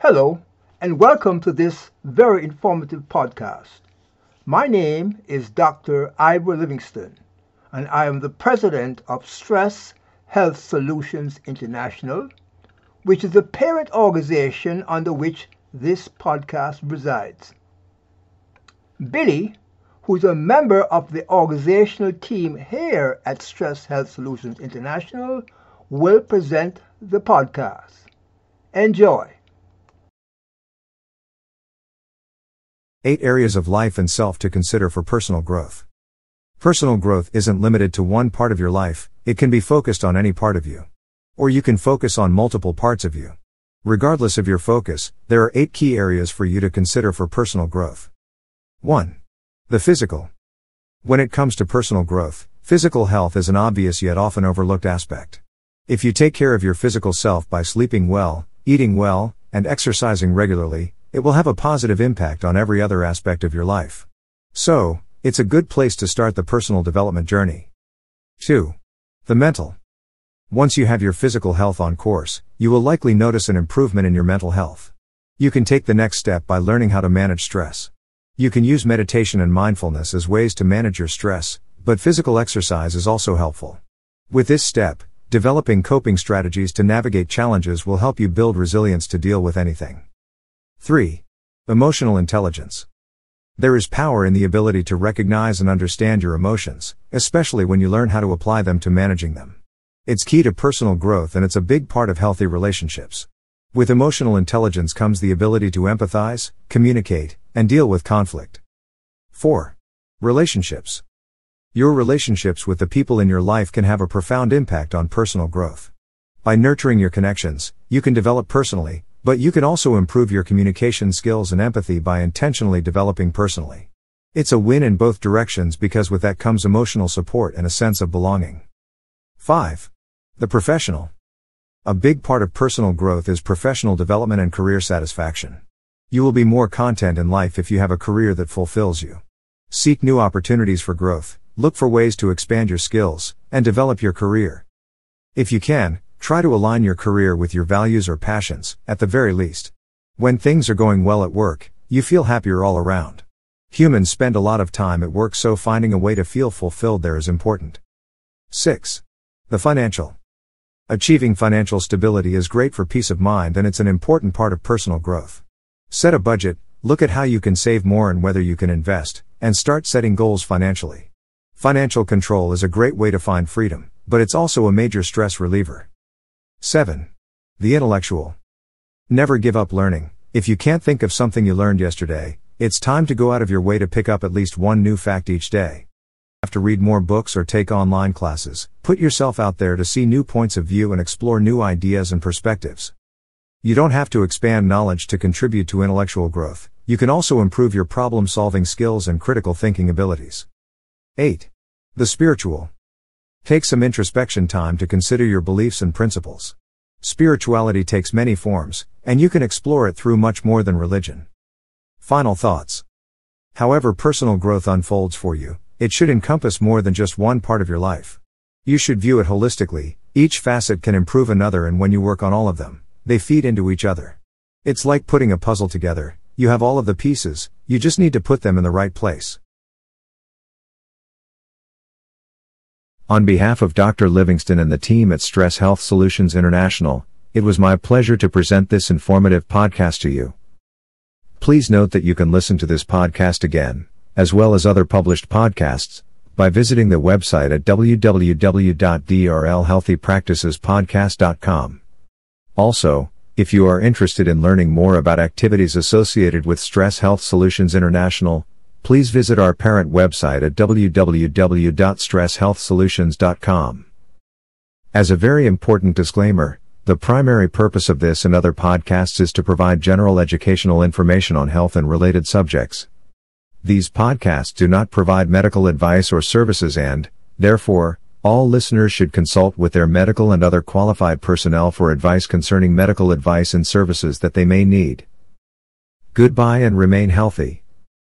Hello, and welcome to this very informative podcast. My name is Dr. Ivor Livingston, and I am the president of Stress Health Solutions International, which is the parent organization under which this podcast resides. Billy, who's a member of the organizational team here at Stress Health Solutions International, will present the podcast. Enjoy. Eight areas of life and self to consider for personal growth. Personal growth isn't limited to one part of your life, it can be focused on any part of you. Or you can focus on multiple parts of you. Regardless of your focus, there are eight key areas for you to consider for personal growth. 1. The physical. When it comes to personal growth, physical health is an obvious yet often overlooked aspect. If you take care of your physical self by sleeping well, eating well, and exercising regularly, it will have a positive impact on every other aspect of your life. So, it's a good place to start the personal development journey. 2. The mental. Once you have your physical health on course, you will likely notice an improvement in your mental health. You can take the next step by learning how to manage stress. You can use meditation and mindfulness as ways to manage your stress, but physical exercise is also helpful. With this step, developing coping strategies to navigate challenges will help you build resilience to deal with anything. 3. Emotional intelligence. There is power in the ability to recognize and understand your emotions, especially when you learn how to apply them to managing them. It's key to personal growth and it's a big part of healthy relationships. With emotional intelligence comes the ability to empathize, communicate, and deal with conflict. 4. Relationships. Your relationships with the people in your life can have a profound impact on personal growth. By nurturing your connections, you can develop personally, but you can also improve your communication skills and empathy by intentionally developing personally. It's a win in both directions because with that comes emotional support and a sense of belonging. 5. The professional. A big part of personal growth is professional development and career satisfaction. You will be more content in life if you have a career that fulfills you. Seek new opportunities for growth, look for ways to expand your skills, and develop your career. If you can, Try to align your career with your values or passions, at the very least. When things are going well at work, you feel happier all around. Humans spend a lot of time at work, so finding a way to feel fulfilled there is important. 6. The financial. Achieving financial stability is great for peace of mind and it's an important part of personal growth. Set a budget, look at how you can save more and whether you can invest, and start setting goals financially. Financial control is a great way to find freedom, but it's also a major stress reliever. 7. The intellectual. Never give up learning. If you can't think of something you learned yesterday, it's time to go out of your way to pick up at least one new fact each day. Have to read more books or take online classes, put yourself out there to see new points of view and explore new ideas and perspectives. You don't have to expand knowledge to contribute to intellectual growth, you can also improve your problem solving skills and critical thinking abilities. 8. The spiritual. Take some introspection time to consider your beliefs and principles. Spirituality takes many forms, and you can explore it through much more than religion. Final thoughts. However personal growth unfolds for you, it should encompass more than just one part of your life. You should view it holistically, each facet can improve another and when you work on all of them, they feed into each other. It's like putting a puzzle together, you have all of the pieces, you just need to put them in the right place. On behalf of Dr. Livingston and the team at Stress Health Solutions International, it was my pleasure to present this informative podcast to you. Please note that you can listen to this podcast again, as well as other published podcasts, by visiting the website at www.drlhealthypracticespodcast.com. Also, if you are interested in learning more about activities associated with Stress Health Solutions International, please visit our parent website at www.stresshealthsolutions.com. As a very important disclaimer, the primary purpose of this and other podcasts is to provide general educational information on health and related subjects. These podcasts do not provide medical advice or services and, therefore, all listeners should consult with their medical and other qualified personnel for advice concerning medical advice and services that they may need. Goodbye and remain healthy.